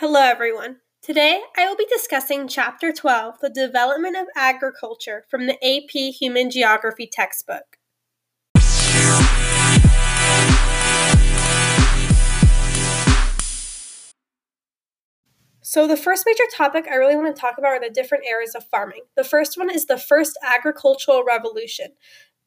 Hello, everyone. Today I will be discussing Chapter 12, The Development of Agriculture, from the AP Human Geography textbook. So, the first major topic I really want to talk about are the different eras of farming. The first one is the first agricultural revolution.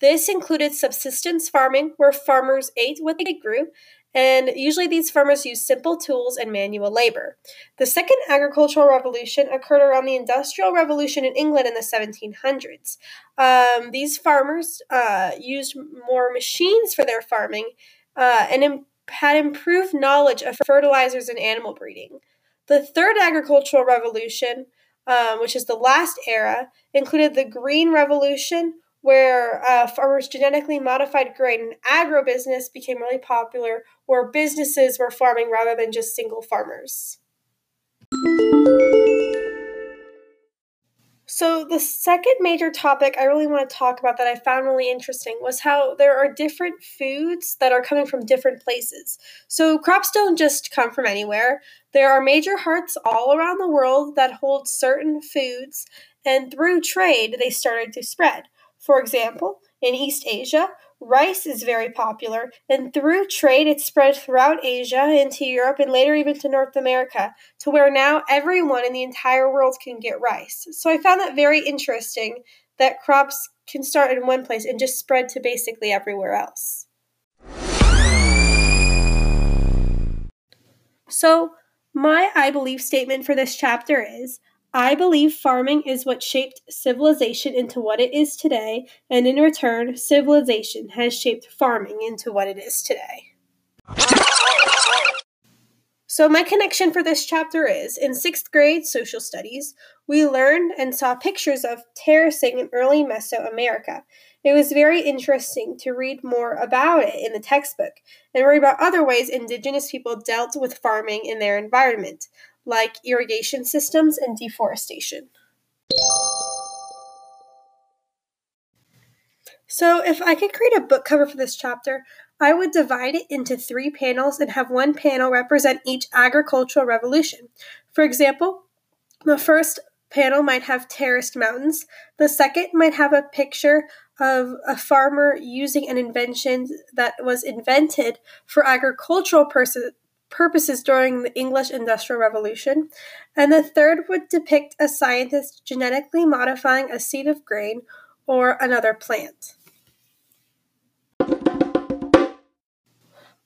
This included subsistence farming, where farmers ate what they grew, and usually these farmers used simple tools and manual labor. The second agricultural revolution occurred around the Industrial Revolution in England in the 1700s. Um, these farmers uh, used more machines for their farming uh, and Im- had improved knowledge of fertilizers and animal breeding. The third agricultural revolution, um, which is the last era, included the Green Revolution, where uh, farmers genetically modified grain and agribusiness became really popular, where businesses were farming rather than just single farmers. So, the second major topic I really want to talk about that I found really interesting was how there are different foods that are coming from different places. So, crops don't just come from anywhere. There are major hearts all around the world that hold certain foods, and through trade, they started to spread. For example, in East Asia, rice is very popular, and through trade it spread throughout Asia into Europe and later even to North America, to where now everyone in the entire world can get rice. So I found that very interesting that crops can start in one place and just spread to basically everywhere else. So, my I believe statement for this chapter is I believe farming is what shaped civilization into what it is today, and in return, civilization has shaped farming into what it is today. So, my connection for this chapter is in sixth grade social studies, we learned and saw pictures of terracing in early Mesoamerica. It was very interesting to read more about it in the textbook and read about other ways indigenous people dealt with farming in their environment like irrigation systems and deforestation. So, if I could create a book cover for this chapter, I would divide it into three panels and have one panel represent each agricultural revolution. For example, the first panel might have terraced mountains, the second might have a picture of a farmer using an invention that was invented for agricultural pers- purposes during the English Industrial Revolution, and the third would depict a scientist genetically modifying a seed of grain or another plant.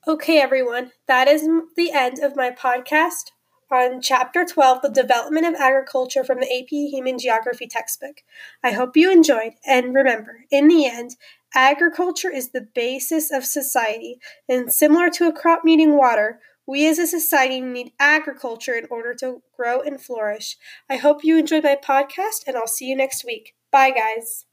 Okay, everyone, that is the end of my podcast on Chapter 12, The Development of Agriculture from the AP Human Geography textbook. I hope you enjoyed, and remember, in the end, agriculture is the basis of society, and similar to a crop needing water, we as a society need agriculture in order to grow and flourish. I hope you enjoyed my podcast, and I'll see you next week. Bye, guys.